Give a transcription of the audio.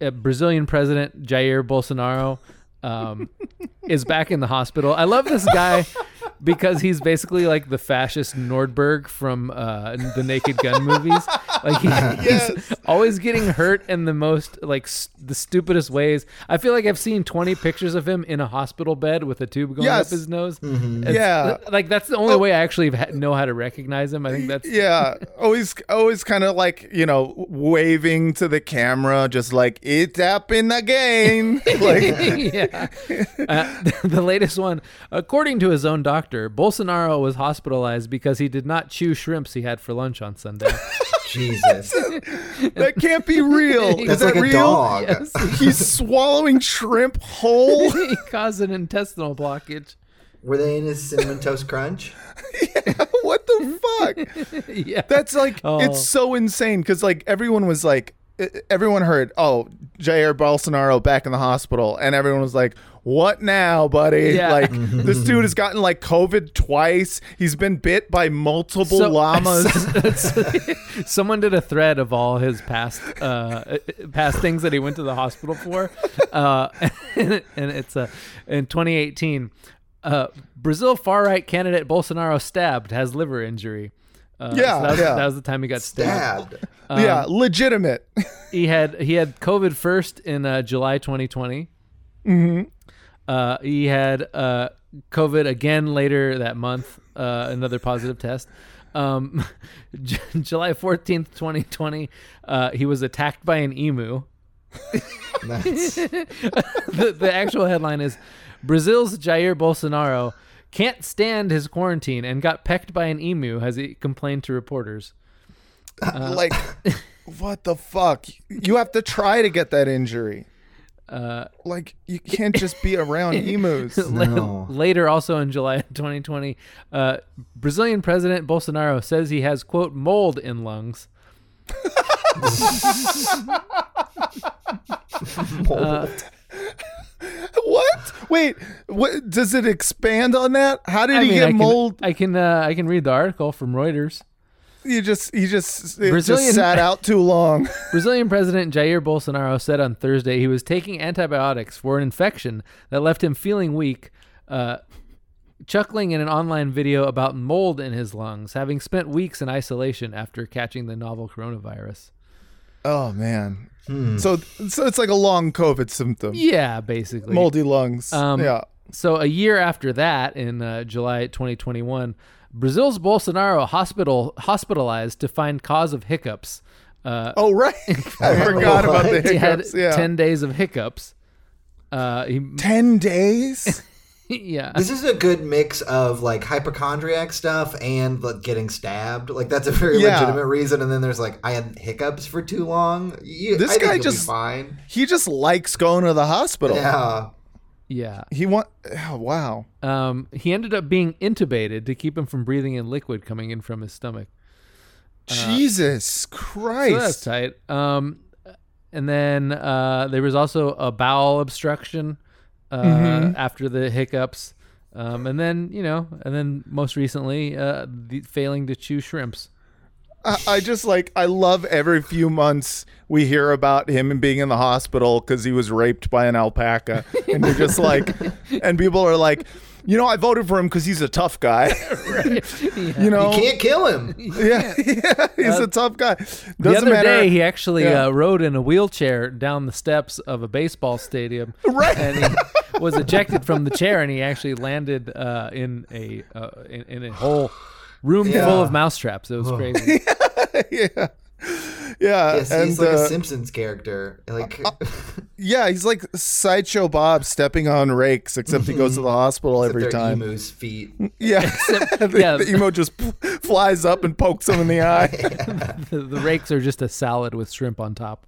uh, Brazilian President Jair Bolsonaro um, is back in the hospital. I love this guy because he's basically like the fascist Nordberg from uh, the Naked Gun movies. Like he, Yes. he's always getting hurt in the most like s- the stupidest ways. I feel like I've seen 20 pictures of him in a hospital bed with a tube going Yes. up his nose. It's- Yeah. like that's the only way I actually ha- know how to recognize him. I think that's yeah always always kind of like you know waving to the camera just like it happened again like yeah. Uh, the latest one, according to his own doctor, Bolsonaro was hospitalized because he did not chew shrimps he had for lunch on Sunday. Jesus. that can't be real is that like a real dog. Yes. he's swallowing shrimp whole he caused an intestinal blockage. Were they in his cinnamon toast crunch? yeah, what the fuck Yeah. That's like Oh. it's so insane because like everyone was like everyone heard oh Jair Bolsonaro back in the hospital and everyone was like what now buddy Yeah. like this dude has gotten like COVID twice he's been bit by multiple So- llamas Someone did a thread of all his past uh, past things that he went to the hospital for, uh, and, and it's uh, in 2018. Uh, Brazil far right candidate Bolsonaro stabbed has liver injury. Uh, so Yeah, that was, yeah. that was the time he got stabbed. Stabbed. yeah Um, legitimate He had he had COVID first in uh, July 2020. Mm-hmm. Uh, he had uh, COVID again later that month. Uh, another positive test. Um, J- July 14th, 2020. Uh, he was attacked by an emu. The, the actual headline is Brazil's Jair Bolsonaro can't stand his quarantine and got pecked by an emu as he complained to reporters. Uh, like what the fuck you have to try to get that injury Uh, like you can't just be around emus No. Later, also in July 2020, uh, Brazilian President Bolsonaro says he has, quote, mold in lungs. Uh, what wait what does it expand on that how did I he mean, get I can, mold I can, uh, I can read the article from Reuters. You just you just Brazilian- just sat out too long. Brazilian President Jair Bolsonaro said on Thursday he was taking antibiotics for an infection that left him feeling weak, uh, chuckling in an online video about mold in his lungs, having spent weeks in isolation after catching the novel coronavirus. Oh man. So so it's like a long COVID symptom. Yeah, basically. Moldy lungs. Um, yeah. So a year after that, in uh, July 2021, Brazil's Bolsonaro hospital hospitalized to find cause of hiccups. Uh, Oh right. I forgot about the hiccups. he had hiccups. Yeah. 10 days of hiccups. Uh, he, 10 days? yeah. This is a good mix of like hypochondriac stuff and like getting stabbed. Like that's a very Yeah. legitimate reason. And then there's like I had hiccups for too long. You, This I guy just- fine. he just likes going to the hospital. Yeah. Yeah. He want oh, wow. Um, he ended up being intubated to keep him from breathing in liquid coming in from his stomach. Jesus So that's Christ. tight. Um, and then uh, there was also a bowel obstruction uh, Mm-hmm. after the hiccups. Um, and then, you know, and then most recently, uh, the, failing to chew shrimps. I, I just like I love every few months we hear about him and being in the hospital because he was raped by an alpaca, and you're just like, and people are like, you know, I voted for him because he's a tough guy. You know, You can't kill him. yeah, yeah, he's a tough guy. Doesn't the other matter. day, he actually Yeah. uh, rode in a wheelchair down the steps of a baseball stadium. Right. And he was ejected from the chair, and he actually landed uh, in a uh, in, in a whole room Yeah. full of mousetraps. It was crazy. yeah, yeah, Yes, and he's like uh, a Simpsons character. Like yeah, he's like sideshow Bob stepping on rakes, except he goes to the hospital every their time. emu's feet. Yeah, the, yeah. the emo just p- flies up and pokes him in the eye. the, the rakes are just a salad with shrimp on top.